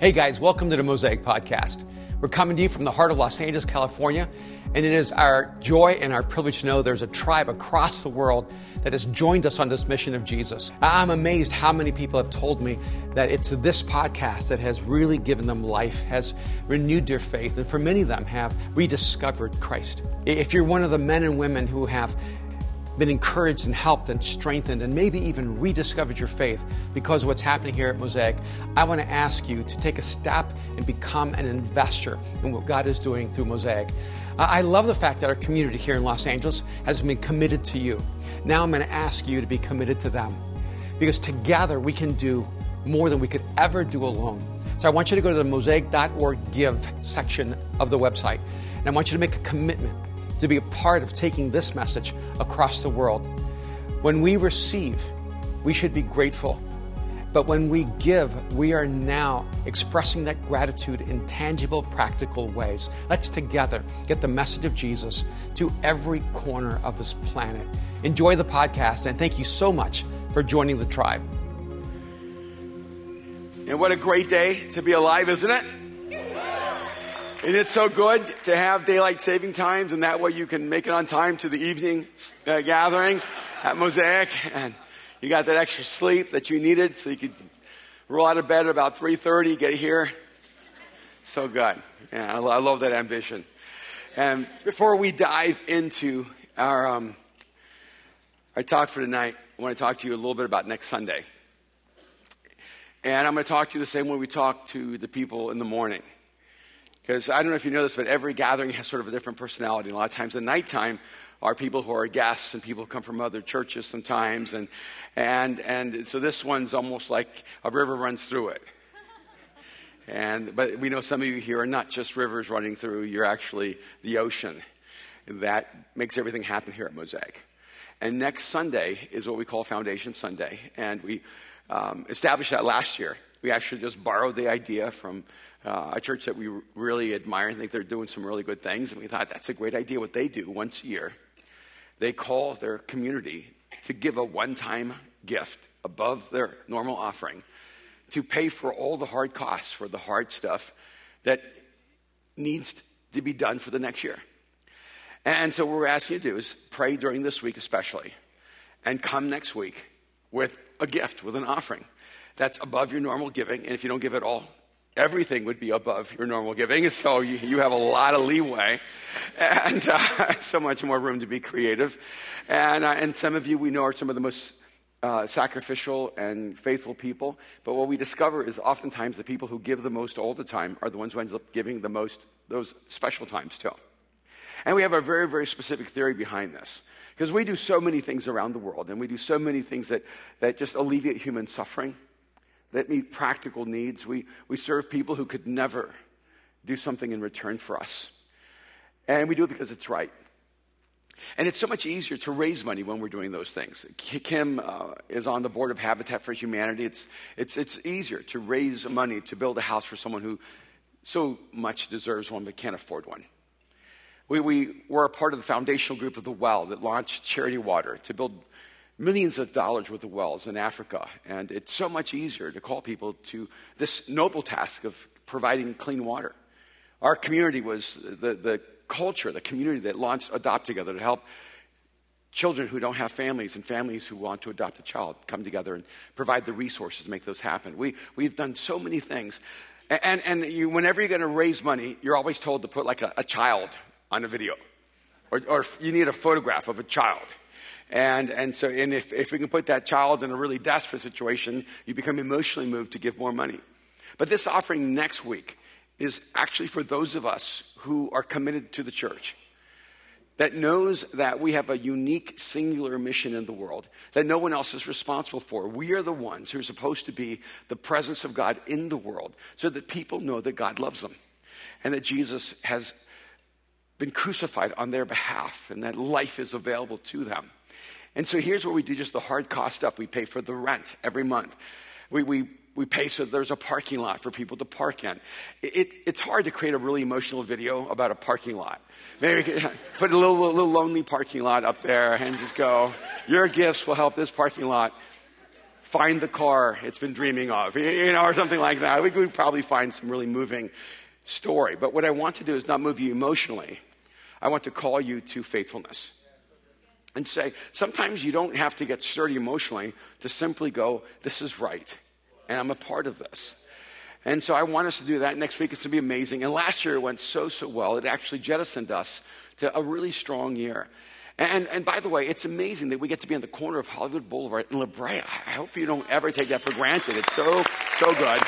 Hey guys, welcome to the Mosaic Podcast. We're coming to you from the heart of Los Angeles, California, and it is our joy and our privilege to know there's a tribe across the world that has joined us on this mission of Jesus. I'm amazed how many people have told me that it's this podcast that has really given them life, has renewed their faith, and for many of them have rediscovered Christ. If you're one of the men and women who have been encouraged and helped and strengthened and maybe even rediscovered your faith because of what's happening here at Mosaic, I want to ask you to take a step and become an investor in what God is doing through Mosaic. I love the fact that our community here in Los Angeles has been committed to you. Now I'm going to ask you to be committed to them because together we can do more than we could ever do alone. So I want you to go to the mosaic.org give section of the website and I want you to make a commitment to be a part of taking this message across the world. When we receive, we should be grateful. But when we give, we are now expressing that gratitude in tangible, practical ways. Let's together get the message of Jesus to every corner of this planet. Enjoy the podcast, and thank you so much for joining the tribe. And what a great day to be alive, isn't it? And it's so good to have daylight saving times, and that way you can make it on time to the evening uh, gathering at Mosaic, and you got that extra sleep that you needed, so you could roll out of bed at about 3:30, get here. So good. Yeah, I, I love that ambition. And before we dive into our um, our talk for tonight, I want to talk to you a little bit about next Sunday. And I'm going to talk to you the same way we talk to the people in the morning. Because I don't know if you know this, but every gathering has sort of a different personality. And a lot of times, the nighttime are people who are guests and people who come from other churches sometimes. And, and, and so this one's almost like a river runs through it. And, but we know some of you here are not just rivers running through, you're actually the ocean. That makes everything happen here at Mosaic. And next Sunday is what we call Foundation Sunday. And we um, established that last year. We actually just borrowed the idea from uh, a church that we really admire and think they're doing some really good things. And we thought that's a great idea what they do once a year. They call their community to give a one time gift above their normal offering to pay for all the hard costs for the hard stuff that needs to be done for the next year. And so, what we're asking you to do is pray during this week, especially, and come next week with a gift, with an offering that's above your normal giving. And if you don't give it all, everything would be above your normal giving. So you, you have a lot of leeway and uh, so much more room to be creative. And, uh, and some of you we know are some of the most uh, sacrificial and faithful people. But what we discover is oftentimes the people who give the most all the time are the ones who end up giving the most those special times too. And we have a very, very specific theory behind this. Because we do so many things around the world, and we do so many things that, that just alleviate human suffering that meet practical needs. We, we serve people who could never do something in return for us. And we do it because it's right. And it's so much easier to raise money when we're doing those things. Kim uh, is on the board of Habitat for Humanity. It's, it's, it's easier to raise money to build a house for someone who so much deserves one but can't afford one. We, we were a part of the foundational group of The Well that launched Charity Water to build millions of dollars worth of wells in Africa. And it's so much easier to call people to this noble task of providing clean water. Our community was the, the culture, the community that launched Adopt Together to help children who don't have families and families who want to adopt a child come together and provide the resources to make those happen. We, we've done so many things. And, and you, whenever you're going to raise money, you're always told to put like a, a child on a video. Or, or you need a photograph of a child. And, and so, and if, if we can put that child in a really desperate situation, you become emotionally moved to give more money. But this offering next week is actually for those of us who are committed to the church, that knows that we have a unique, singular mission in the world that no one else is responsible for. We are the ones who are supposed to be the presence of God in the world so that people know that God loves them and that Jesus has been crucified on their behalf and that life is available to them. And so here's what we do just the hard cost stuff. We pay for the rent every month. We, we, we pay so there's a parking lot for people to park in. It, it, it's hard to create a really emotional video about a parking lot. Maybe put a little, little lonely parking lot up there and just go, your gifts will help this parking lot find the car it's been dreaming of, you know, or something like that. We could probably find some really moving story. But what I want to do is not move you emotionally. I want to call you to faithfulness. And say, sometimes you don't have to get sturdy emotionally to simply go, this is right, and I'm a part of this. And so I want us to do that. Next week it's going to be amazing. And last year it went so, so well. It actually jettisoned us to a really strong year. And, and by the way, it's amazing that we get to be on the corner of Hollywood Boulevard in La Brea. I hope you don't ever take that for granted. It's so, so good.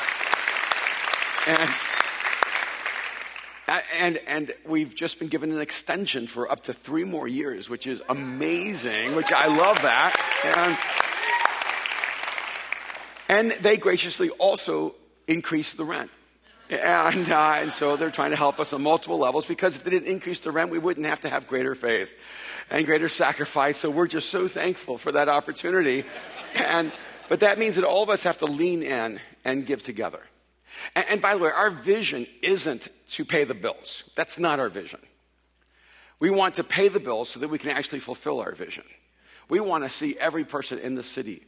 And, and, and we've just been given an extension for up to three more years, which is amazing, which I love that. And, and they graciously also increased the rent. And, uh, and so they're trying to help us on multiple levels because if they didn't increase the rent, we wouldn't have to have greater faith and greater sacrifice. So we're just so thankful for that opportunity. And, but that means that all of us have to lean in and give together. And, and by the way, our vision isn't to pay the bills. That's not our vision. We want to pay the bills so that we can actually fulfill our vision. We want to see every person in the city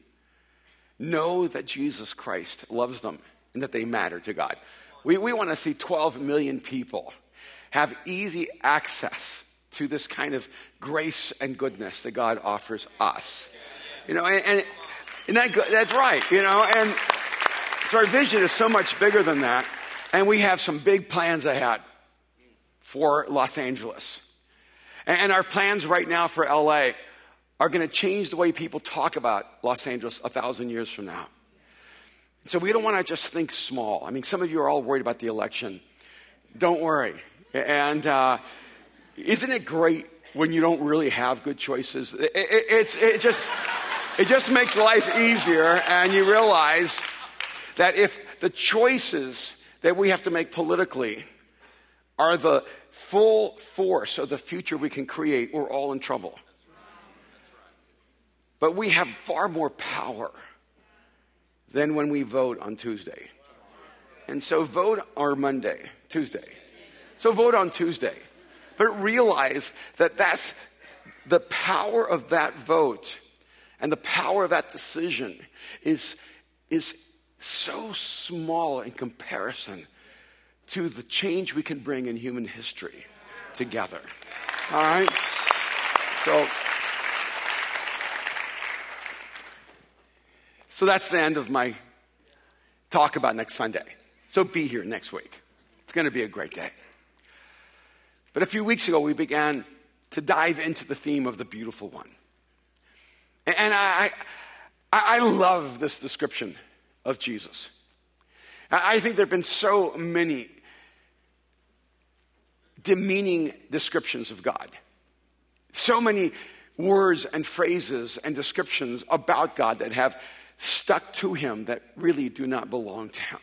know that Jesus Christ loves them and that they matter to God. We, we want to see 12 million people have easy access to this kind of grace and goodness that God offers us. You know, and, and, that, that's right, you know, and our vision is so much bigger than that. And we have some big plans ahead for Los Angeles. And, our plans right now for LA are going to change the way people talk about Los Angeles a thousand years from now. So we don't want to just think small. I mean, some of you are all worried about the election. Don't worry. And uh, isn't it great when you don't really have good choices? It, it, it, just, it just makes life easier, and you realize that if the choices that we have to make politically are the full force of the future we can create, we're all in trouble. But we have far more power than when we vote on Tuesday. And so vote on Monday, Tuesday. So vote on Tuesday. But realize that that's the power of that vote and the power of that decision is, is so small in comparison to the change we can bring in human history together. All right? So. So that's the end of my talk about next Sunday. So be here next week. It's going to be a great day. But a few weeks ago, we began to dive into the theme of the beautiful one. And I, I, I love this description of Jesus. I think there have been so many demeaning descriptions of God. So many words and phrases and descriptions about God that have stuck to him that really do not belong to him.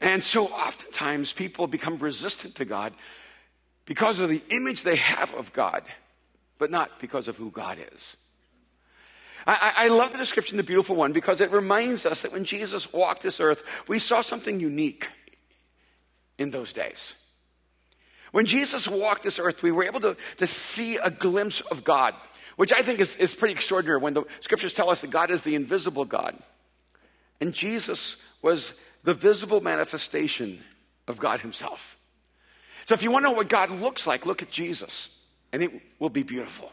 And so oftentimes people become resistant to God because of the image they have of God, but not because of who God is. I, I, love the description, the beautiful one, because it reminds us that when Jesus walked this earth, we saw something unique in those days. When Jesus walked this earth, we were able to, to see a glimpse of God which I think is, is pretty extraordinary when the scriptures tell us that God is the invisible God. And Jesus was the visible manifestation of God Himself. So if you want to know what God looks like, look at Jesus, and it will be beautiful.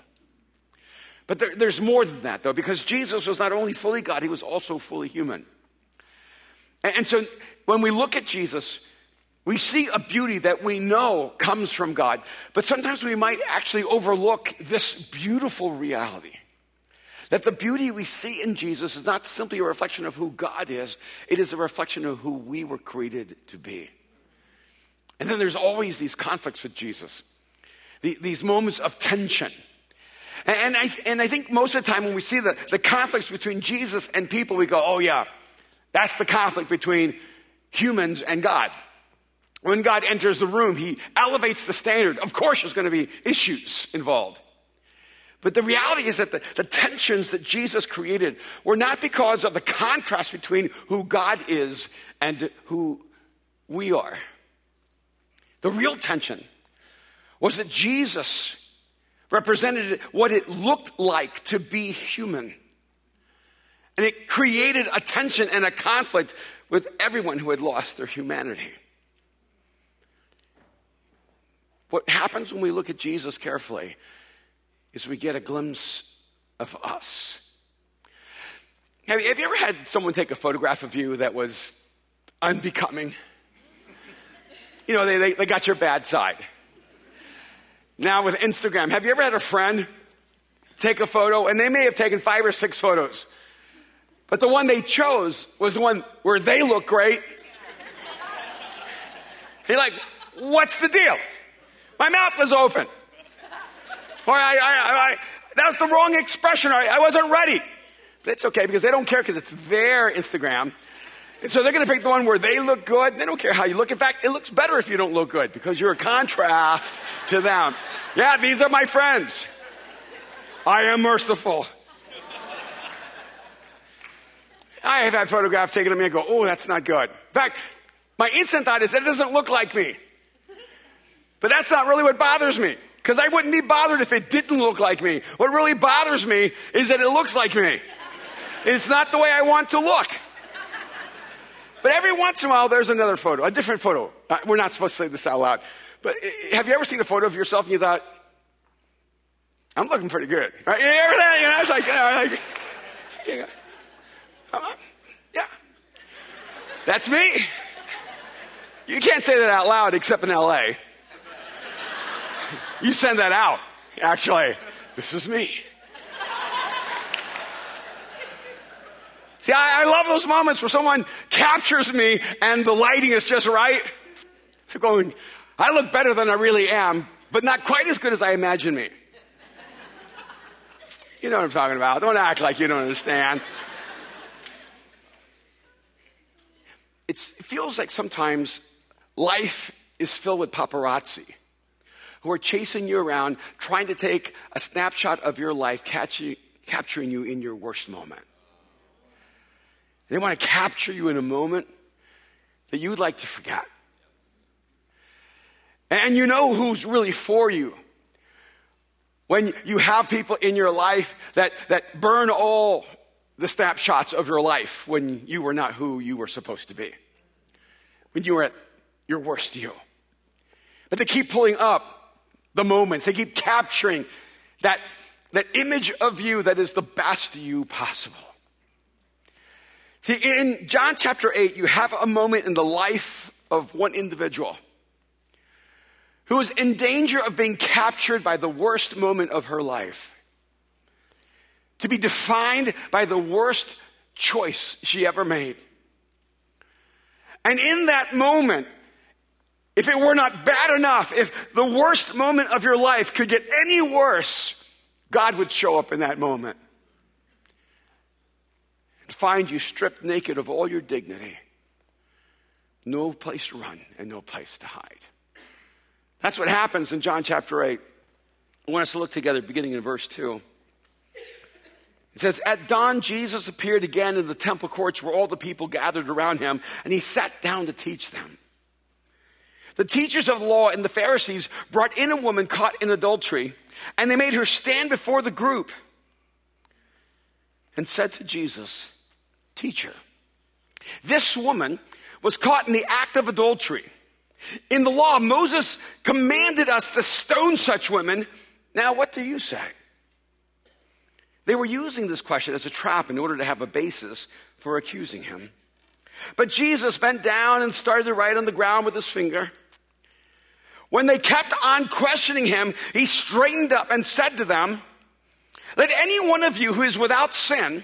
But there, there's more than that, though, because Jesus was not only fully God, He was also fully human. And, and so when we look at Jesus, we see a beauty that we know comes from God, but sometimes we might actually overlook this beautiful reality. That the beauty we see in Jesus is not simply a reflection of who God is, it is a reflection of who we were created to be. And then there's always these conflicts with Jesus, the, these moments of tension. And, I, and I think most of the time when we see the, the conflicts between Jesus and people, we go, oh, yeah, that's the conflict between humans and God. When God enters the room, he elevates the standard. Of course, there's going to be issues involved. But the reality is that the, the, tensions that Jesus created were not because of the contrast between who God is and who we are. The real tension was that Jesus represented what it looked like to be human. And it created a tension and a conflict with everyone who had lost their humanity. What happens when we look at Jesus carefully is we get a glimpse of us. Have you, ever had someone take a photograph of you that was unbecoming? You know, they, they, they got your bad side. Now with Instagram, have you ever had a friend take a photo and they may have taken five or six photos, but the one they chose was the one where they look great. You're like, what's the deal? My mouth was open. Or I, I, I, that was the wrong expression. I, wasn't ready. But it's okay because they don't care because it's their Instagram. And so they're going to pick the one where they look good. They don't care how you look. In fact, it looks better if you don't look good because you're a contrast to them. Yeah, these are my friends. I am merciful. I have had photographs taken of me and go, oh, that's not good. In fact, my instant thought is that it doesn't look like me. But that's not really what bothers me. Because I wouldn't be bothered if it didn't look like me. What really bothers me is that it looks like me. It's not the way I want to look. But every once in a while, there's another photo, a different photo. Uh, we're not supposed to say this out loud. But uh, have you ever seen a photo of yourself and you thought, I'm looking pretty good? Right? You ever that? You know, it's like, you know, like uh, yeah. That's me. You can't say that out loud except in LA. You send that out. Actually, this is me. See, I, I, love those moments where someone captures me and the lighting is just right. I'm going, I look better than I really am, but not quite as good as I imagine me. You know what I'm talking about. Don't act like you don't understand. It's, it feels like sometimes life is filled with paparazzi who are chasing you around, trying to take a snapshot of your life, catching, capturing you in your worst moment. They want to capture you in a moment that you would like to forget. And you know who's really for you. When you have people in your life that, that burn all the snapshots of your life when you were not who you were supposed to be. When you were at your worst you. But they keep pulling up the moments. They keep capturing that, that image of you that is the best you possible. See, in John chapter 8, you have a moment in the life of one individual who is in danger of being captured by the worst moment of her life, to be defined by the worst choice she ever made. And in that moment, if it were not bad enough, if the worst moment of your life could get any worse, God would show up in that moment find you stripped naked of all your dignity. No place to run and no place to hide. That's what happens in John chapter 8. I want us to look together beginning in verse 2. It says, At dawn, Jesus appeared again in the temple courts where all the people gathered around him, and he sat down to teach them. The teachers of the law and the Pharisees brought in a woman caught in adultery, and they made her stand before the group and said to Jesus, Teacher, this woman was caught in the act of adultery. In the law, Moses commanded us to stone such women. Now, what do you say? They were using this question as a trap in order to have a basis for accusing him. But Jesus bent down and started to write on the ground with his finger. When they kept on questioning him, he straightened up and said to them, Let any one of you who is without sin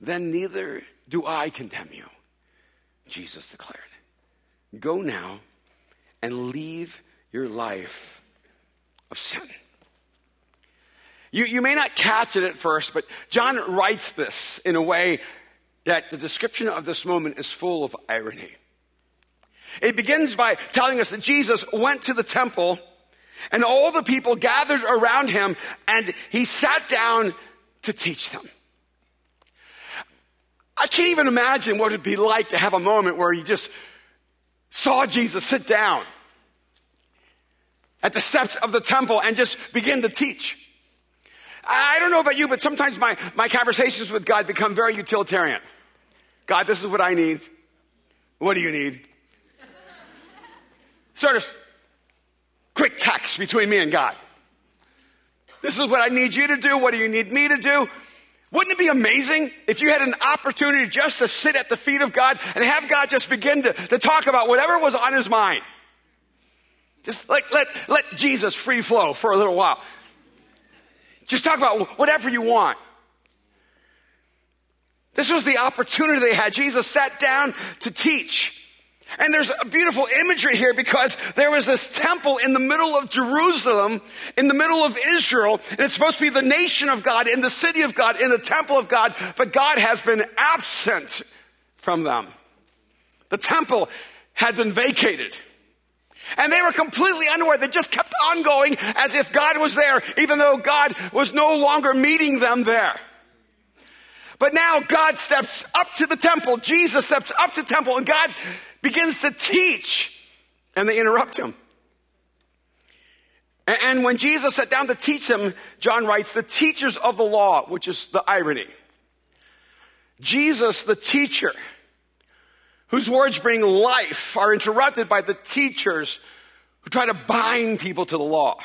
Then neither do I condemn you, Jesus declared. Go now and leave your life of sin. You, you may not catch it at first, but John writes this in a way that the description of this moment is full of irony. It begins by telling us that Jesus went to the temple and all the people gathered around him and he sat down to teach them. I can't even imagine what it'd be like to have a moment where you just saw Jesus sit down at the steps of the temple and just begin to teach. I don't know about you, but sometimes my, my conversations with God become very utilitarian. God, this is what I need. What do you need? Sort of quick text between me and God. This is what I need you to do. What do you need me to do? Wouldn't it be amazing if you had an opportunity just to sit at the feet of God and have God just begin to, to talk about whatever was on his mind? Just like let, let Jesus free flow for a little while. Just talk about whatever you want. This was the opportunity they had. Jesus sat down to teach. And there's a beautiful imagery here because there was this temple in the middle of Jerusalem, in the middle of Israel, and it's supposed to be the nation of God, in the city of God, in the temple of God, but God has been absent from them. The temple had been vacated. And they were completely unaware. They just kept on going as if God was there, even though God was no longer meeting them there. But now God steps up to the temple. Jesus steps up to the temple and God begins to teach. And they interrupt him. And when Jesus sat down to teach them, John writes, the teachers of the law, which is the irony. Jesus, the teacher, whose words bring life, are interrupted by the teachers who try to bind people to the law.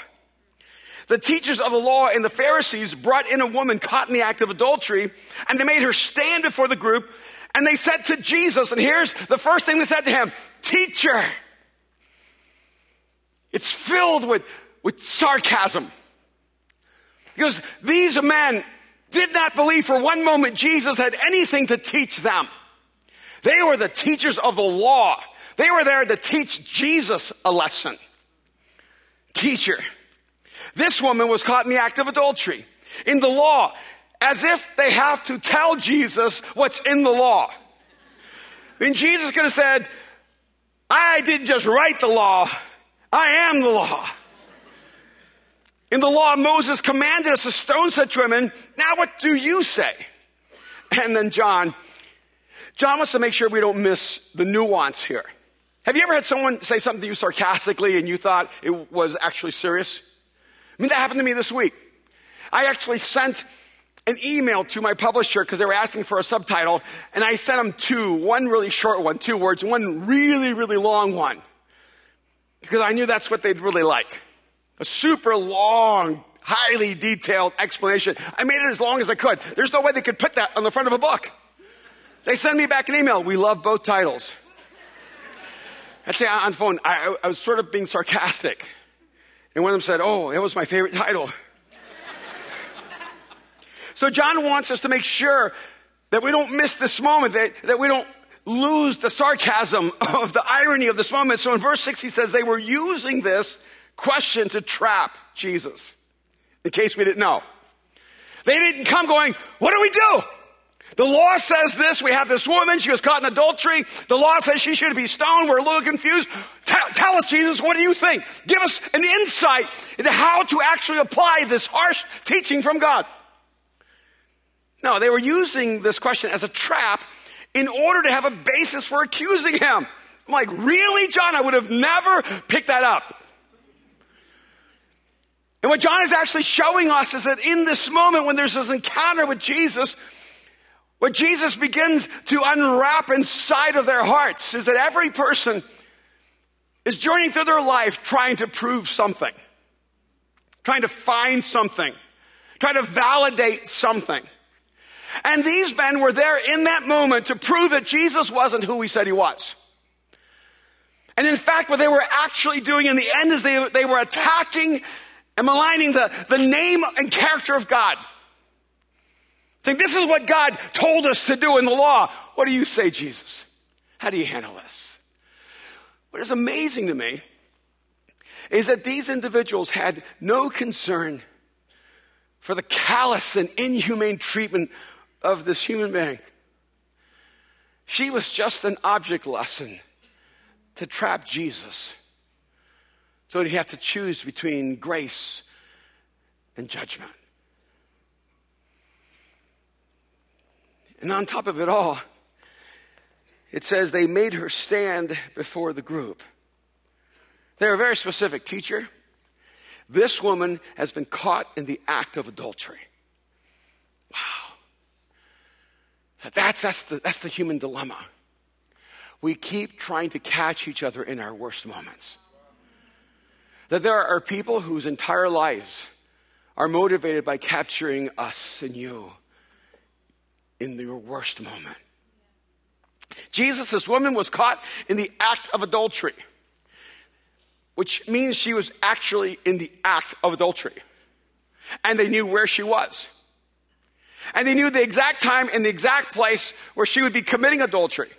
The teachers of the law and the Pharisees brought in a woman caught in the act of adultery, and they made her stand before the group, and they said to Jesus, and here's the first thing they said to him Teacher. It's filled with, with sarcasm. Because these men did not believe for one moment Jesus had anything to teach them. They were the teachers of the law. They were there to teach Jesus a lesson. Teacher. This woman was caught in the act of adultery. In the law, as if they have to tell Jesus what's in the law. And Jesus could have said, I didn't just write the law, I am the law. In the law, Moses commanded us to stone such women. Now, what do you say? And then John, John wants to make sure we don't miss the nuance here. Have you ever had someone say something to you sarcastically and you thought it was actually serious? I mean, that happened to me this week. I actually sent an email to my publisher because they were asking for a subtitle, and I sent them two, one really short one, two words, one really, really long one. Because I knew that's what they'd really like. A super long, highly detailed explanation. I made it as long as I could. There's no way they could put that on the front of a book. They send me back an email. We love both titles. I'd say on phone, I, I was sort of being sarcastic. And one of them said, Oh, that was my favorite title. So John wants us to make sure that we don't miss this moment, that, that we don't lose the sarcasm of the irony of this moment. So in verse 6, he says they were using this question to trap Jesus, in case we didn't know. They didn't come going, What do we do? The law says this. We have this woman. She was caught in adultery. The law says she should be stoned. We're a little confused. Tell, tell, us, Jesus, what do you think? Give us an insight into how to actually apply this harsh teaching from God. No, they were using this question as a trap in order to have a basis for accusing him. I'm like, really, John? I would have never picked that up. And what John is actually showing us is that in this moment when there's this encounter with Jesus, what Jesus begins to unwrap inside of their hearts is that every person is journeying through their life trying to prove something, trying to find something, trying to validate something. And these men were there in that moment to prove that Jesus wasn't who he said he was. And in fact, what they were actually doing in the end is they, they were attacking and maligning the, the name and character of God. Think this is what God told us to do in the law. What do you say, Jesus? How do you handle this? What is amazing to me is that these individuals had no concern for the callous and inhumane treatment of this human being. She was just an object lesson to trap Jesus. So he'd have to choose between grace and judgment. And on top of it all, it says they made her stand before the group. They're very specific, teacher. This woman has been caught in the act of adultery. Wow. That's, that's, the, that's the human dilemma. We keep trying to catch each other in our worst moments. That there are people whose entire lives are motivated by capturing us and you in your worst moment. Jesus, this woman was caught in the act of adultery, which means she was actually in the act of adultery. And they knew where she was. And they knew the exact time and the exact place where she would be committing adultery.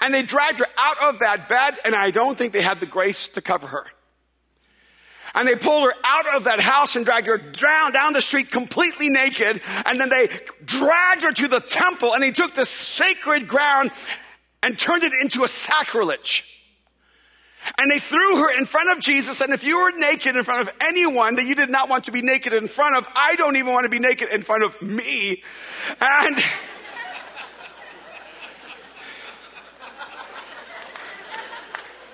And they dragged her out of that bed, and I don't think they had the grace to cover her. And they pulled her out of that house and dragged her down, down the street completely naked. And then they dragged her to the temple and they took the sacred ground and turned it into a sacrilege. And they threw her in front of Jesus. And if you were naked in front of anyone that you did not want to be naked in front of, I don't even want to be naked in front of me. And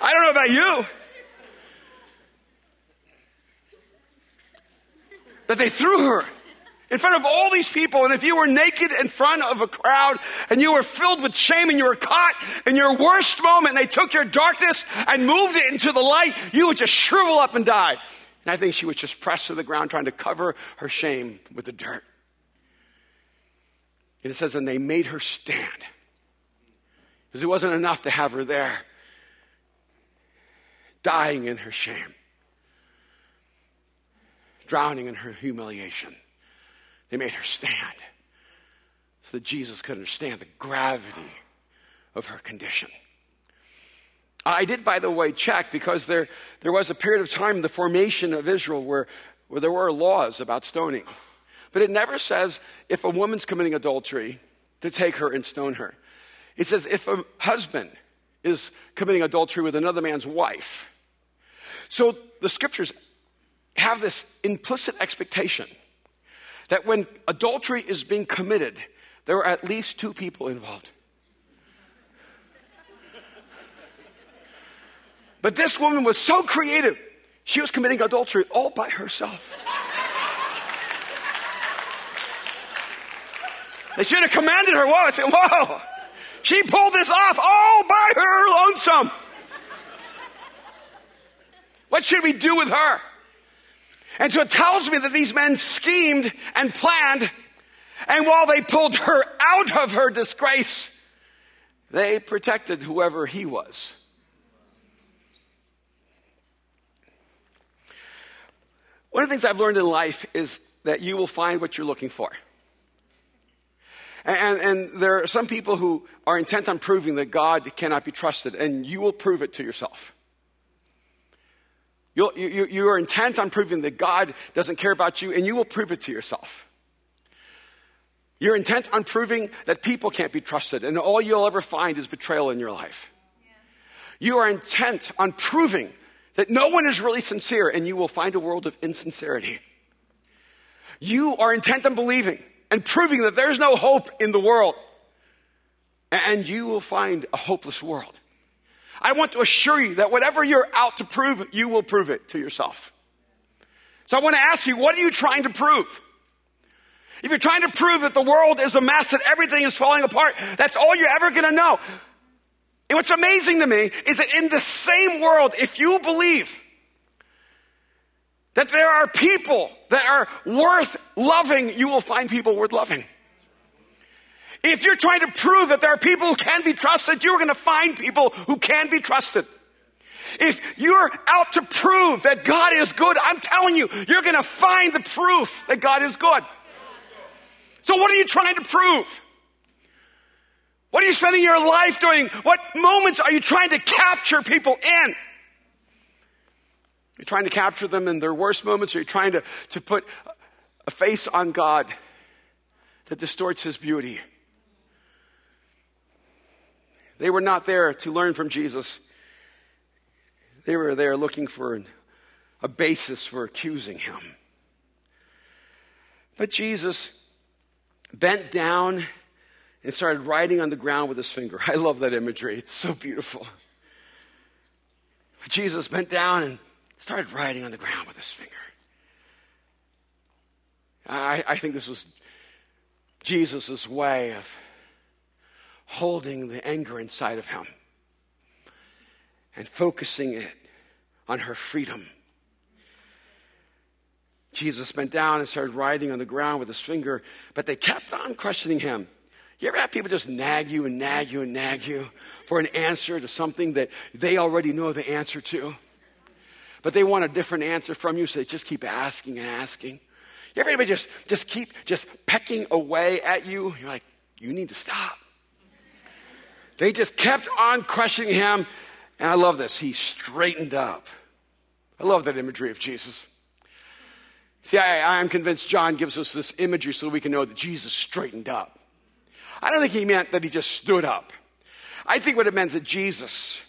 I don't know about you. that they threw her in front of all these people. And if you were naked in front of a crowd and you were filled with shame and you were caught in your worst moment and they took your darkness and moved it into the light, you would just shrivel up and die. And I think she was just pressed to the ground trying to cover her shame with the dirt. And it says, and they made her stand. Because it wasn't enough to have her there, dying in her shame drowning in her humiliation. They made her stand so that Jesus could understand the gravity of her condition. I did, by the way, check because there, there was a period of time in the formation of Israel where, where there were laws about stoning. But it never says if a woman's committing adultery to take her and stone her. It says if a husband is committing adultery with another man's wife. So the scriptures have this implicit expectation that when adultery is being committed, there are at least two people involved. But this woman was so creative, she was committing adultery all by herself. They should have commanded her. Whoa, I said, whoa. She pulled this off all by her lonesome. What should we do with her? And so it tells me that these men schemed and planned, and while they pulled her out of her disgrace, they protected whoever he was. One of the things I've learned in life is that you will find what you're looking for. And, and, there are some people who are intent on proving that God cannot be trusted, and you will prove it to yourself. You'll, you, you are intent on proving that God doesn't care about you, and you will prove it to yourself. You're intent on proving that people can't be trusted, and all you'll ever find is betrayal in your life. You are intent on proving that no one is really sincere, and you will find a world of insincerity. You are intent on believing and proving that there's no hope in the world, and you will find a hopeless world. I want to assure you that whatever you're out to prove, you will prove it to yourself. So I want to ask you, what are you trying to prove? If you're trying to prove that the world is a mess, that everything is falling apart, that's all you're ever going to know. And what's amazing to me is that in the same world, if you believe that there are people that are worth loving, you will find people worth loving. If you're trying to prove that there are people who can be trusted, you're going to find people who can be trusted. If you're out to prove that God is good, I'm telling you, you're going to find the proof that God is good. So, what are you trying to prove? What are you spending your life doing? What moments are you trying to capture people in? You're trying to capture them in their worst moments, or you're trying to, to put a face on God that distorts his beauty. They were not there to learn from Jesus. They were there looking for a basis for accusing him. But Jesus bent down and started writing on the ground with his finger. I love that imagery, it's so beautiful. But Jesus bent down and started writing on the ground with his finger. I, I think this was Jesus' way of holding the anger inside of him and focusing it on her freedom. Jesus bent down and started writing on the ground with his finger, but they kept on questioning him. You ever have people just nag you and nag you and nag you for an answer to something that they already know the answer to? But they want a different answer from you, so they just keep asking and asking. You ever anybody just, just keep just pecking away at you? You're like, you need to stop. They just kept on crushing him. And I love this. He straightened up. I love that imagery of Jesus. See, I, am convinced John gives us this imagery so we can know that Jesus straightened up. I don't think he meant that he just stood up. I think what it meant is that Jesus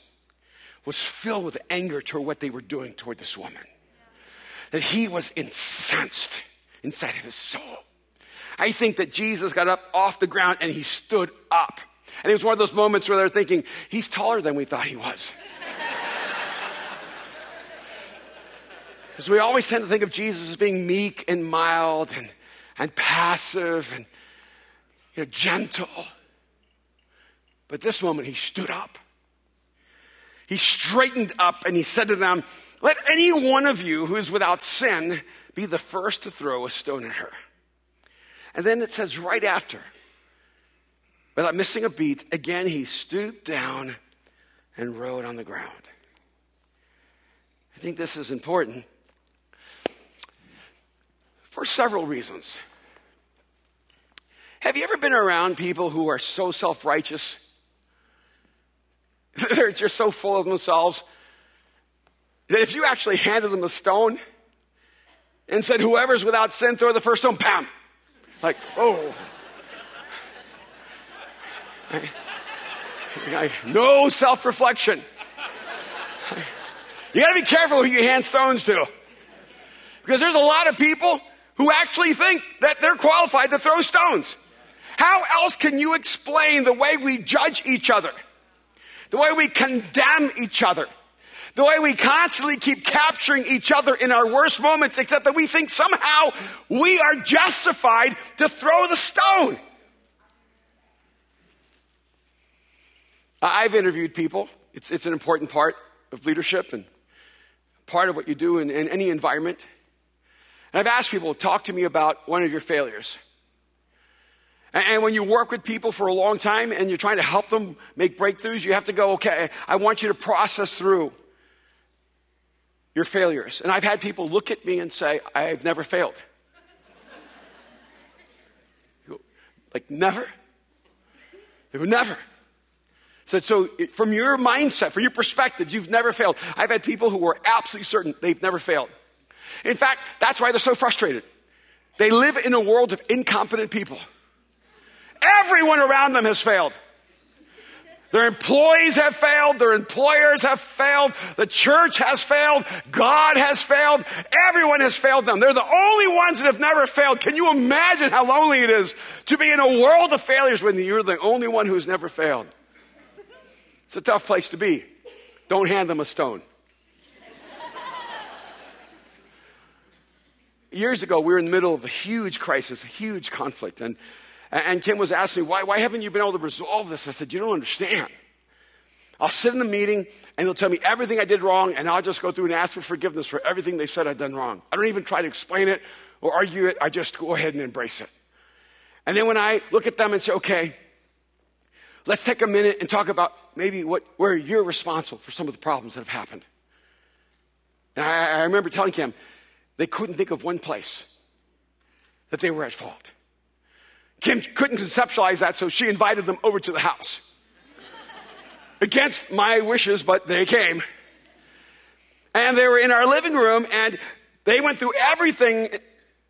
was filled with anger toward what they were doing toward this woman. That he was incensed inside of his soul. I think that Jesus got up off the ground and he stood up. And it was one of those moments where they're thinking, he's taller than we thought he was. Because we always tend to think of Jesus as being meek and mild and, and passive and you know, gentle. But this moment, he stood up. He straightened up and he said to them, Let any one of you who is without sin be the first to throw a stone at her. And then it says right after, without missing a beat, again he stooped down and wrote on the ground. I think this is important for several reasons. Have you ever been around people who are so self righteous? They're just so full of themselves that if you actually handed them a stone and said, Whoever's without sin, throw the first stone, bam! Like, oh. No self reflection. You got to be careful who you hand stones to. Because there's a lot of people who actually think that they're qualified to throw stones. How else can you explain the way we judge each other? The way we condemn each other? The way we constantly keep capturing each other in our worst moments, except that we think somehow we are justified to throw the stone. I've interviewed people. It's, it's an important part of leadership and part of what you do in, in any environment. And I've asked people, to talk to me about one of your failures. And when you work with people for a long time and you're trying to help them make breakthroughs, you have to go, okay, I want you to process through your failures. And I've had people look at me and say, I've never failed. like, never? They were never. So, so from your mindset, from your perspective, you've never failed. I've had people who were absolutely certain they've never failed. In fact, that's why they're so frustrated. They live in a world of incompetent people. Everyone around them has failed. Their employees have failed. Their employers have failed. The church has failed. God has failed. Everyone has failed them. They're the only ones that have never failed. Can you imagine how lonely it is to be in a world of failures when you're the only one who's never failed? It's a tough place to be. Don't hand them a stone. Years ago, we were in the middle of a huge crisis, a huge conflict, and and Kim was asking me, why, why haven't you been able to resolve this? I said, You don't understand. I'll sit in the meeting and they'll tell me everything I did wrong, and I'll just go through and ask for forgiveness for everything they said I'd done wrong. I don't even try to explain it or argue it, I just go ahead and embrace it. And then when I look at them and say, okay, let's take a minute and talk about maybe what, where you're responsible for some of the problems that have happened. And I, I remember telling Kim, they couldn't think of one place that they were at fault. Kim couldn't conceptualize that, so she invited them over to the house. Against my wishes, but they came. And they were in our living room, and they went through everything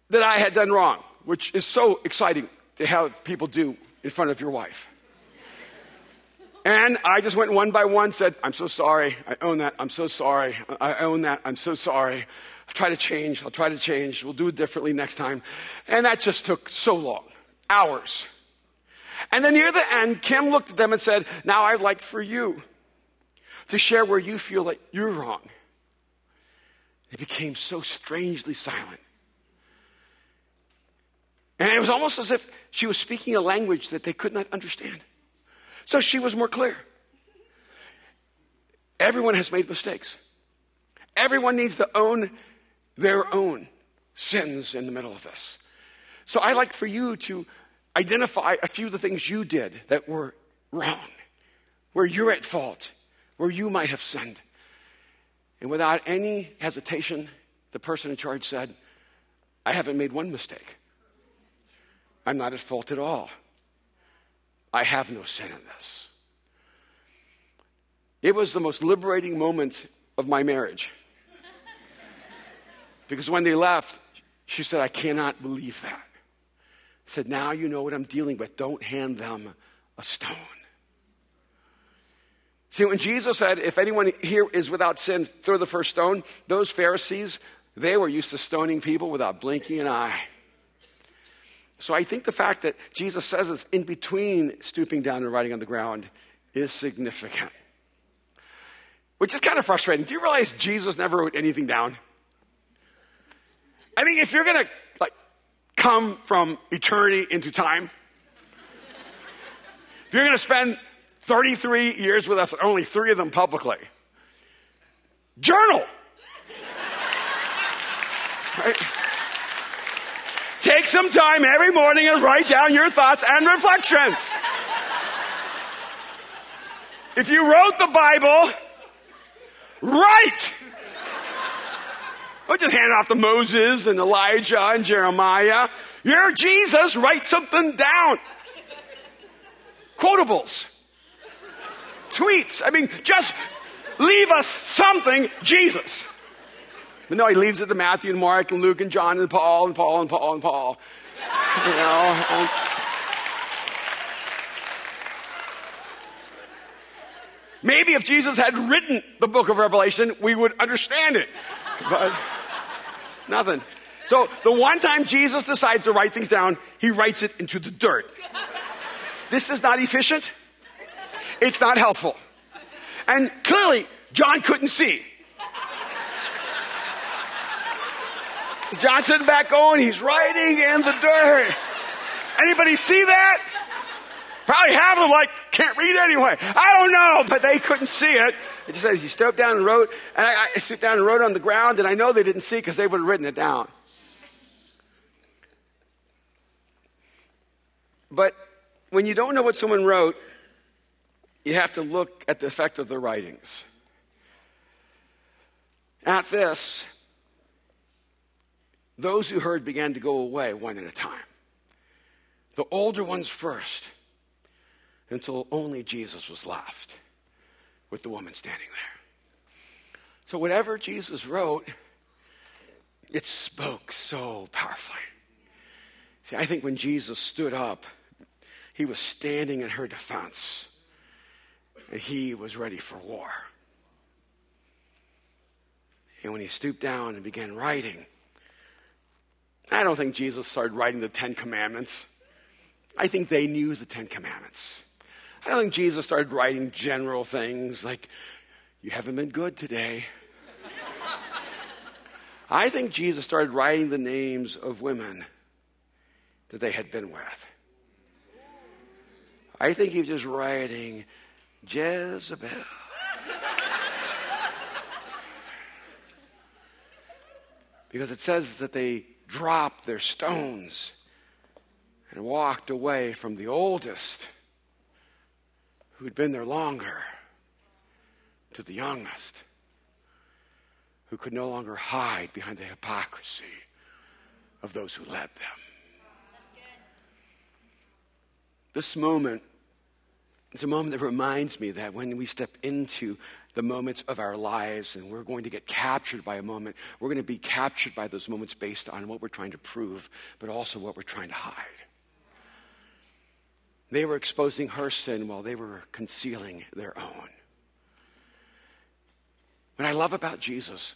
that I had done wrong, which is so exciting to have people do in front of your wife. And I just went one by one, said, I'm so sorry. I own that. I'm so sorry. I own that. I'm so sorry. I'll try to change. I'll try to change. We'll do it differently next time. And that just took so long hours. And then near the end, Kim looked at them and said, Now I'd like for you to share where you feel like you're wrong. It became so strangely silent. And it was almost as if she was speaking a language that they could not understand. So she was more clear. Everyone has made mistakes. Everyone needs to own their own sins in the middle of this. So I'd like for you to identify a few of the things you did that were wrong, where you're at fault, where you might have sinned. And without any hesitation, the person in charge said, I haven't made one mistake. I'm not at fault at all. I have no sin in this. It was the most liberating moment of my marriage. because when they left, she said, I cannot believe that. I said, Now you know what I'm dealing with. Don't hand them a stone. See, when Jesus said, If anyone here is without sin, throw the first stone, those Pharisees, they were used to stoning people without blinking an eye. So I think the fact that Jesus says it's in between stooping down and writing on the ground is significant. Which is kind of frustrating. Do you realize Jesus never wrote anything down? I mean, if you're going to like come from eternity into time, if you're going to spend 33 years with us, only three of them publicly, journal. Right? Take some time every morning and write down your thoughts and reflections. If you wrote the Bible, write. Don't just hand off to Moses and Elijah and Jeremiah. You're Jesus, write something down. Quotables, tweets. I mean, just leave us something, Jesus. But no, he leaves it to Matthew and Mark and Luke and John and Paul and Paul and Paul and Paul. You know. And maybe if Jesus had written the book of Revelation, we would understand it. But nothing. So the one time Jesus decides to write things down, he writes it into the dirt. This is not efficient. It's not helpful. And clearly, John couldn't see. John sitting back going, he's writing in the dirt. Anybody see that? Probably of them like, can't read anyway. I don't know, but they couldn't see it. It just says he stooped down and wrote, and I, I stooped down and wrote on the ground, and I know they didn't see because they would have written it down. But when you don't know what someone wrote, you have to look at the effect of the writings. At this, those who heard began to go away one at a time. The older ones first, until only Jesus was left with the woman standing there. So, whatever Jesus wrote, it spoke so powerfully. See, I think when Jesus stood up, he was standing in her defense, and he was ready for war. And when he stooped down and began writing, I don't think Jesus started writing the Ten Commandments. I think they knew the Ten Commandments. I don't think Jesus started writing general things like, you haven't been good today. I think Jesus started writing the names of women that they had been with. I think he was just writing Jezebel. because it says that they dropped their stones and walked away from the oldest who'd been there longer to the youngest who could no longer hide behind the hypocrisy of those who led them. This moment is a moment that reminds me that when we step into the moments of our lives and we're going to get captured by a moment, we're going to be captured by those moments based on what we're trying to prove, but also what we're trying to hide. They were exposing her sin while they were concealing their own. What I love about Jesus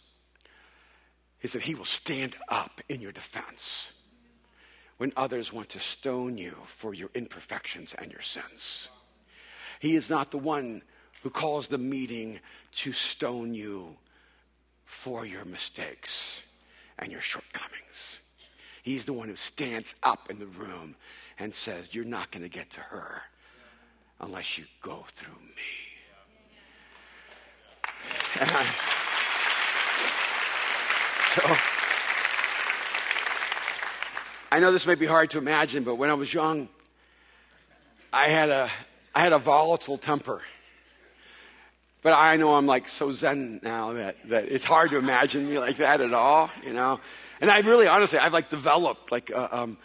is that he will stand up in your defense when others want to stone you for your imperfections and your sins. He is not the one who calls the meeting to stone you for your mistakes and your shortcomings. He's the one who stands up in the room and says, You're not going to get to her unless you go through me. And I, so, I know this may be hard to imagine, but when I was young, I had a, I had a volatile temper. But I know I'm like so zen now that, that it's hard to imagine me like that at all, you know. And I really, honestly, I've like developed like a, um,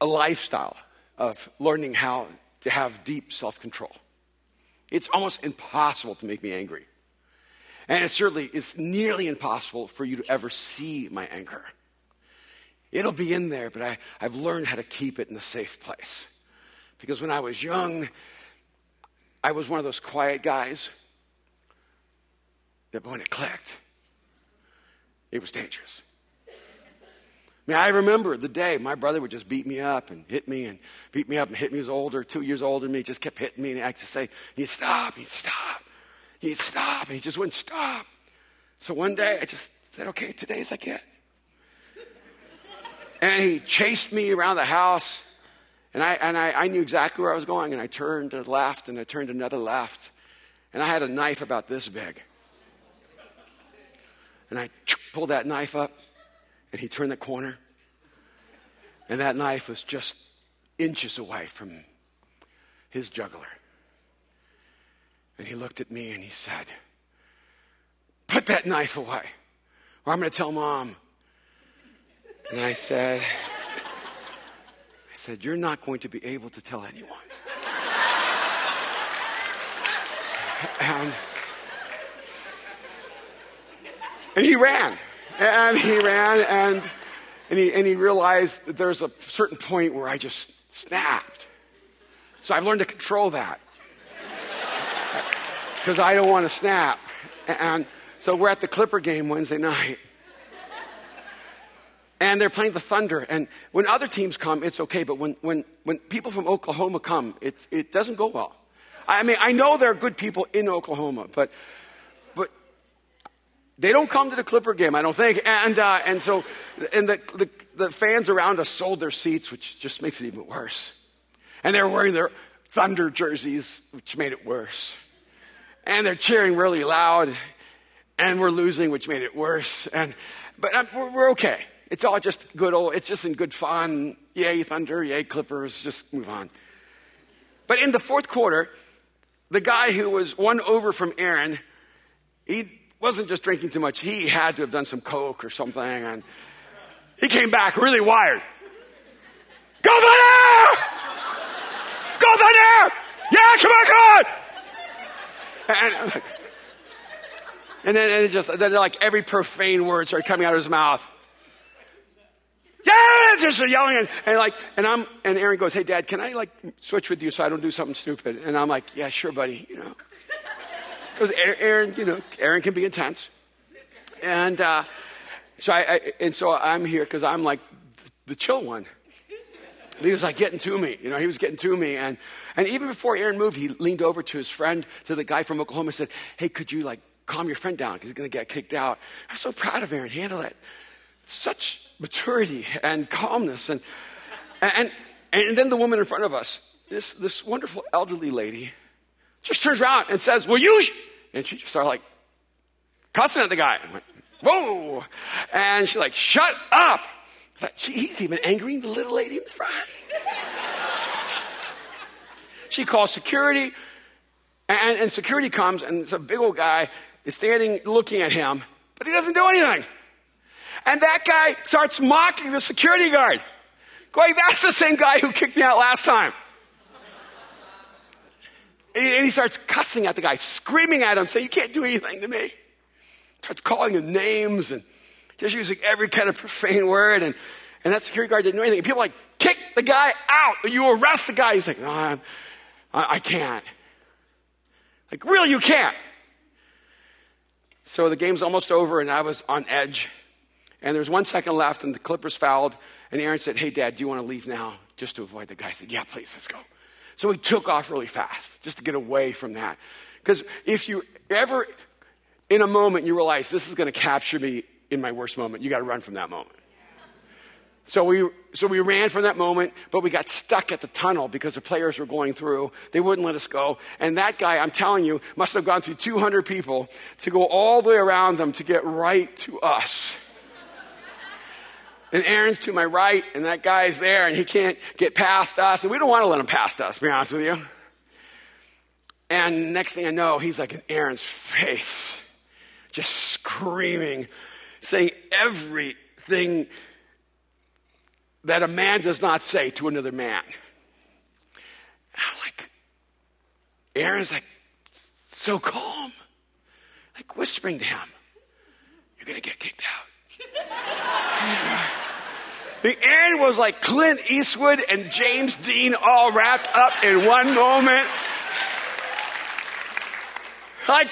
a lifestyle of learning how to have deep self control. It's almost impossible to make me angry. And it certainly is nearly impossible for you to ever see my anger. It'll be in there, but I, I've learned how to keep it in a safe place. Because when I was young, I was one of those quiet guys that when it clicked, it was dangerous. I mean, I remember the day my brother would just beat me up and hit me and beat me up and hit me. He was older, two years older than me, just kept hitting me. And I could say, he'd stop, he'd stop, he'd stop. And he just wouldn't stop. So one day I just said, okay, today's like it. And he chased me around the house. And, I, and I, I knew exactly where I was going. And I turned the left and I turned another left. And I had a knife about this big. And I pulled that knife up and he turned the corner, and that knife was just inches away from his jugular. And he looked at me and he said, Put that knife away, or I'm going to tell mom. And I said, said, You're not going to be able to tell anyone. and, and he ran. And he ran and, and, he, and he realized that there's a certain point where I just snapped. So I've learned to control that because I don't want to snap. And so we're at the Clipper game Wednesday night. And they're playing the Thunder. And when other teams come, it's okay. But when, when, when people from Oklahoma come, it, it doesn't go well. I mean, I know there are good people in Oklahoma, but but they don't come to the Clipper game, I don't think. And, uh, and so, and the, the, the fans around us sold their seats, which just makes it even worse. And they're wearing their Thunder jerseys, which made it worse. And they're cheering really loud, and we're losing, which made it worse. And, but um, we're, we're okay. It's all just good old, it's just in good fun. Yay, Thunder, yay, Clippers, just move on. But in the fourth quarter, the guy who was one over from Aaron, he wasn't just drinking too much, he had to have done some coke or something. And he came back really wired. Go there! Go there! Yeah, come on, on! And, and then and just, then like every profane word started coming out of his mouth. Yeah, just yelling and, and like, and I'm, and Aaron goes, hey dad, can I like switch with you so I don't do something stupid? And I'm like, yeah, sure buddy, you know. Because Aaron, you know, Aaron can be intense. And uh, so I, I, and so I'm here because I'm like the chill one. he was like getting to me, you know, he was getting to me. And, and even before Aaron moved, he leaned over to his friend, to the guy from Oklahoma, and said, Hey, could you like calm your friend down because he's going to get kicked out? I'm so proud of Aaron. Handle it. Such maturity and calmness. And, and, and then the woman in front of us, this, this wonderful elderly lady, just turns around and says, Will you? And she just started like cussing at the guy. I went, Whoa. And she's like, Shut up. Thought, he's even angering the little lady in the front. she calls security, and, and security comes, and it's a big old guy is standing looking at him, but he doesn't do anything. And that guy starts mocking the security guard. Going, that's the same guy who kicked me out last time. And he starts cussing at the guy, screaming at him, saying, You can't do anything to me. Starts calling him names and just using every kind of profane word. And, and that security guard didn't know anything. And people like, kick the guy out. You arrest the guy. He's like, no, I, I can't. Like, really, you can't. So the game's almost over, and I was on edge. And there's one second left, and the Clippers fouled. And Aaron said, Hey, Dad, do you want to leave now? Just to avoid the guy. I said, Yeah, please, let's go. So he took off really fast, just to get away from that. Because if you ever, in a moment, you realize this is going to capture me in my worst moment, you got to run from that moment. So we, so we ran from that moment, but we got stuck at the tunnel because the players were going through. They wouldn't let us go. And that guy, I'm telling you, must have gone through 200 people to go all the way around them to get right to us. And Aaron's to my right, and that guy's there, and he can't get past us. And we don't want to let him past us, to be honest with you. And next thing I know, he's like in Aaron's face, just screaming, saying everything that a man does not say to another man. And I'm like, Aaron's like so calm, like whispering to him, You're going to get kicked out. The end was like Clint Eastwood and James Dean all wrapped up in one moment. Like,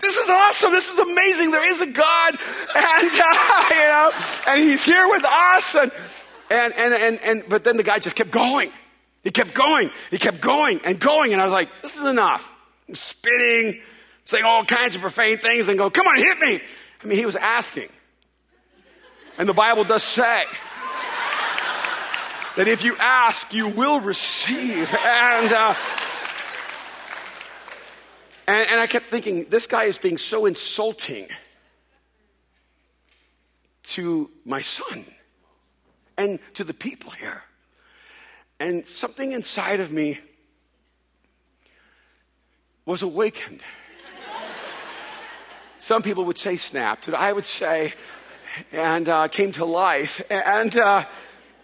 this is awesome. This is amazing. There is a God, and uh, you know, and He's here with us. And and, and, and, and, but then the guy just kept going. He kept going. He kept going and going. And I was like, this is enough. I'm spitting, saying all kinds of profane things and go, come on, hit me. I mean, he was asking. And the Bible does say that if you ask, you will receive. And, uh, and, and I kept thinking, this guy is being so insulting to my son and to the people here. And something inside of me was awakened. Some people would say snapped, but I would say, and uh, came to life. And, uh,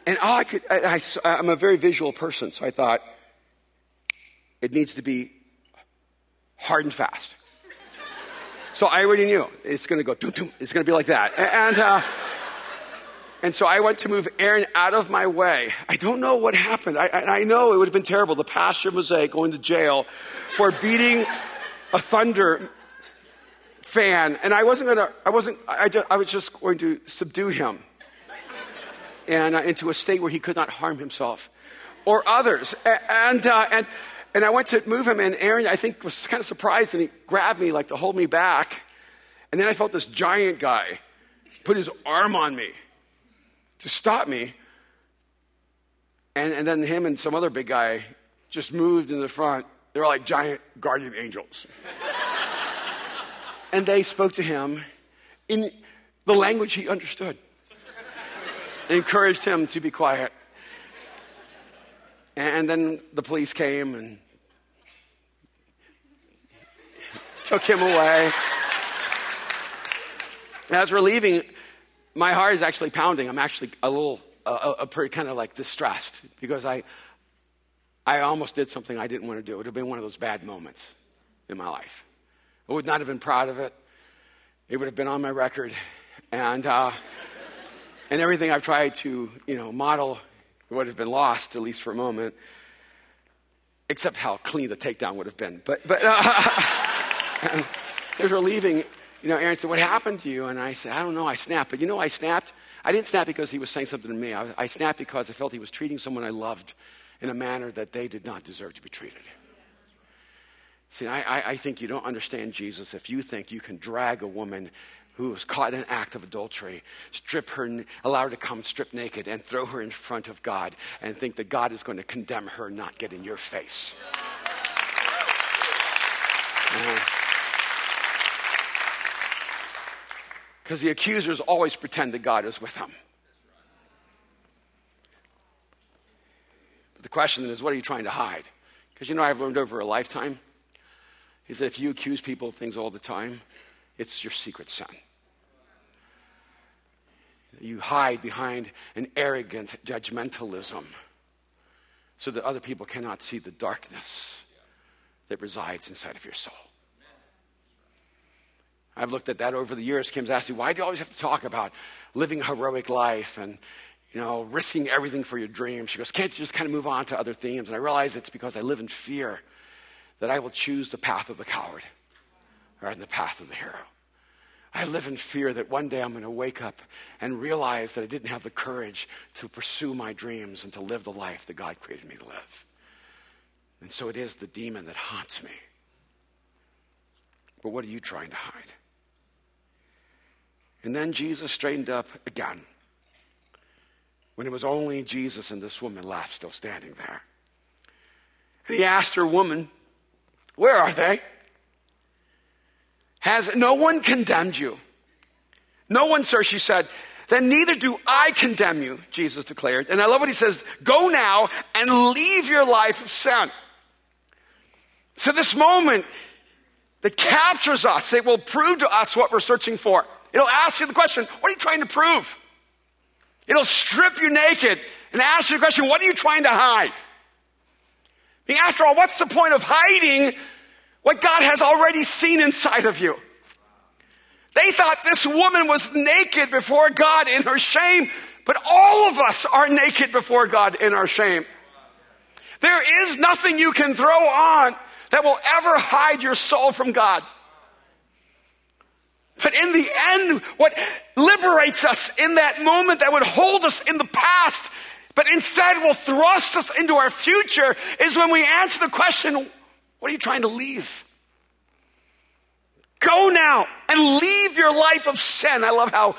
and all I could, I, I, I'm a very visual person, so I thought, it needs to be hard and fast. So I already knew it's going to go, it's going to be like that. And, uh, and so I went to move Aaron out of my way. I don't know what happened. I, I know it would have been terrible. The pastor Mosaic going to jail for beating a Thunder fan. And I wasn't going to, I wasn't, I, just, I was just going to subdue him and uh, into a state where he could not harm himself or others. And, uh, and, and I went to move him, and Aaron, I think, was kind of surprised, and he grabbed me like to hold me back. And then I felt this giant guy put his arm on me to stop me. And, and then him and some other big guy just moved in the front. They were like giant guardian angels. And they spoke to him in the language he understood, encouraged him to be quiet. And then the police came and took him away. As we're leaving, my heart is actually pounding. I'm actually a little, uh, a pretty kind of like distressed because I, I almost did something I didn't want to do. It would have been one of those bad moments in my life. I would not have been proud of it. It would have been on my record, and uh, and everything I've tried to you know model would have been lost at least for a moment. Except how clean the takedown would have been. But but uh, as we're leaving, you know, Aaron said, What happened to you? And I said, I don't know. I snapped. But you know, I snapped. I didn't snap because he was saying something to me. I, I snapped because I felt he was treating someone I loved in a manner that they did not deserve to be treated. See, I, I think you don't understand Jesus if you think you can drag a woman who was caught in an act of adultery, strip her, allow her to come strip naked, and throw her in front of God, and think that God is going to condemn her, not get in your face. Because the accusers always pretend that God is with them. But the question is, what are you trying to hide? Because you know, I've learned over a lifetime is that if you accuse people of things all the time, it's your secret sin. You hide behind an arrogant judgmentalism so that other people cannot see the darkness that resides inside of your soul. I've looked at that over the years. Kim's asked me, why do you always have to talk about living a heroic life and, you know, risking everything for your dreams? She goes, can't you just kind of move on to other themes? And I realize it's because I live in fear that I will choose the path of the coward rather than the path of the hero. I live in fear that one day I'm going to wake up and realize that I didn't have the courage to pursue my dreams and to live the life that God created me to live. And so it is the demon that haunts me. But what are you trying to hide? And then Jesus straightened up again when it was only Jesus and this woman left still standing there. And he asked her, Woman, where are they? Has no one condemned you? No one, sir, she said. Then neither do I condemn you, Jesus declared. And I love what he says go now and leave your life of sin. So, this moment that captures us, it will prove to us what we're searching for. It'll ask you the question, what are you trying to prove? It'll strip you naked and ask you the question, what are you trying to hide? I mean, after all, what's the point of hiding what God has already seen inside of you. They thought this woman was naked before God in her shame, but all of us are naked before God in our shame. There is nothing you can throw on that will ever hide your soul from God. But in the end, what liberates us in that moment that would hold us in the past, but instead will thrust us into our future, is when we answer the question what are you trying to leave? Go now and leave your life of sin. I love how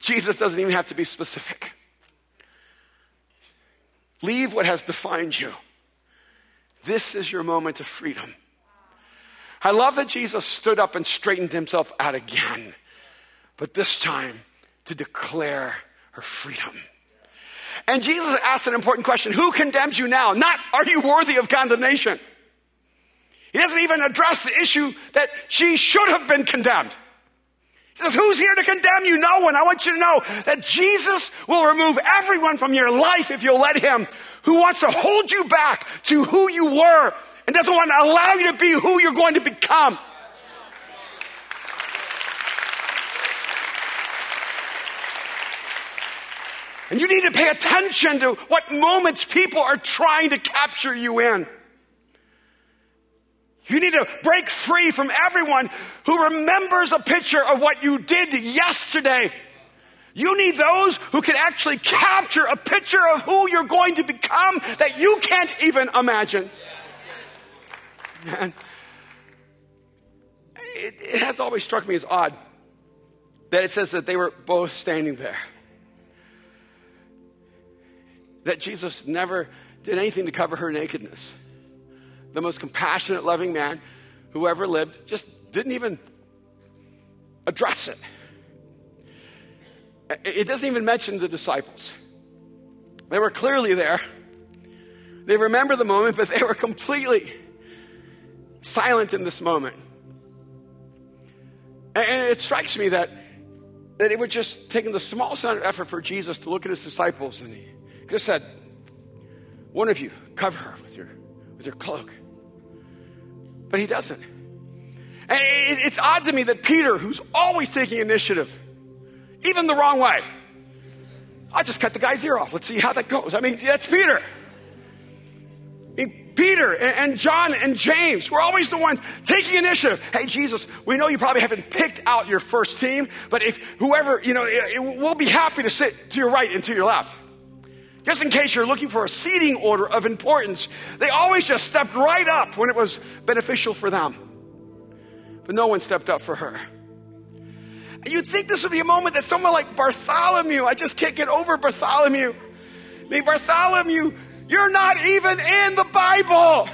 Jesus doesn't even have to be specific. Leave what has defined you. This is your moment of freedom. I love that Jesus stood up and straightened himself out again, but this time to declare her freedom. And Jesus asked an important question Who condemns you now? Not, are you worthy of condemnation? He doesn't even address the issue that she should have been condemned. He says, Who's here to condemn you? No one. I want you to know that Jesus will remove everyone from your life if you'll let Him, who wants to hold you back to who you were and doesn't want to allow you to be who you're going to become. And you need to pay attention to what moments people are trying to capture you in. You need to break free from everyone who remembers a picture of what you did yesterday. You need those who can actually capture a picture of who you're going to become that you can't even imagine. It, it has always struck me as odd that it says that they were both standing there that Jesus never did anything to cover her nakedness. The most compassionate, loving man who ever lived just didn't even address it. It doesn't even mention the disciples. They were clearly there. They remember the moment, but they were completely silent in this moment. And it strikes me that, that it would just taken the smallest amount of effort for Jesus to look at his disciples and he have said, One of you, cover her with your, with your cloak. But he doesn't. And it's odd to me that Peter, who's always taking initiative, even the wrong way, I just cut the guy's ear off. Let's see how that goes. I mean, that's Peter. Peter and John and James were always the ones taking initiative. Hey, Jesus, we know you probably haven't picked out your first team, but if whoever, you know, we'll be happy to sit to your right and to your left. Just in case you're looking for a seating order of importance, they always just stepped right up when it was beneficial for them. But no one stepped up for her. And you'd think this would be a moment that someone like Bartholomew, I just can't get over Bartholomew. I mean, Bartholomew, you're not even in the Bible.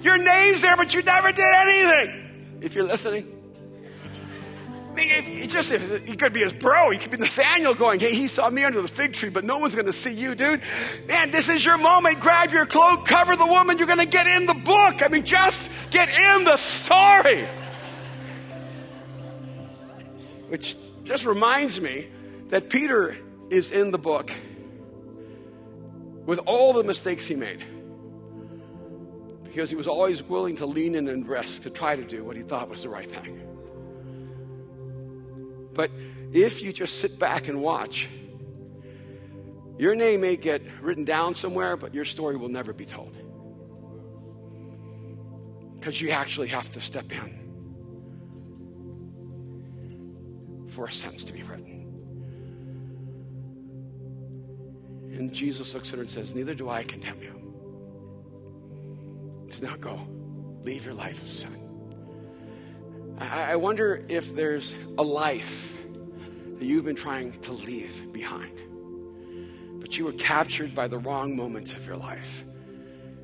Your name's there, but you never did anything. If you're listening, if, just if he could be his bro, he could be Nathaniel going, "Hey, he saw me under the fig tree, but no one's going to see you, dude." Man, this is your moment. Grab your cloak, cover the woman. You're going to get in the book. I mean, just get in the story. Which just reminds me that Peter is in the book with all the mistakes he made because he was always willing to lean in and risk to try to do what he thought was the right thing. But if you just sit back and watch, your name may get written down somewhere, but your story will never be told. Because you actually have to step in for a sentence to be written. And Jesus looks at her and says, Neither do I condemn you. So now go. Leave your life of sin. I, wonder if there's a life that you've been trying to leave behind, but you were captured by the wrong moments of your life.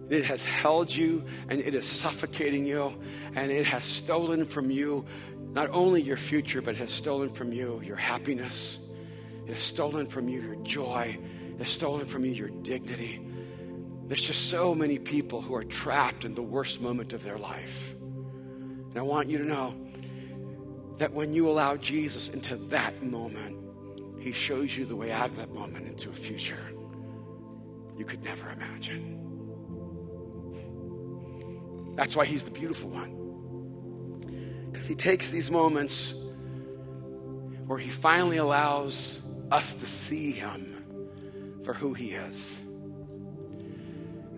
It has held you and it is suffocating you and it has stolen from you not only your future, but has stolen from you your happiness, it has stolen from you your joy, it has stolen from you your dignity. There's just so many people who are trapped in the worst moment of their life. And I want you to know that when you allow Jesus into that moment, he shows you the way out of that moment into a future you could never imagine. That's why he's the beautiful one. Because he takes these moments where he finally allows us to see him for who he is.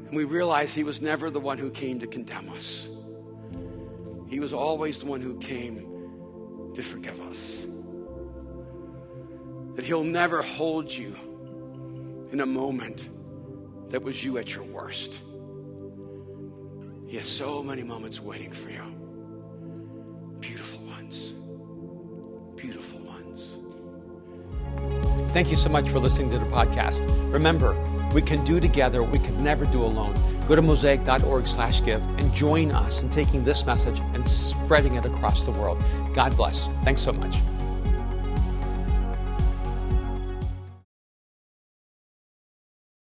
And we realize he was never the one who came to condemn us, he was always the one who came to forgive us. That he'll never hold you in a moment that was you at your worst. He has so many moments waiting for you. Beautiful ones. Beautiful ones. Thank you so much for listening to the podcast. Remember, we can do together what we could never do alone. Go to mosaic.org slash give and join us in taking this message and spreading it across the world. God bless. Thanks so much.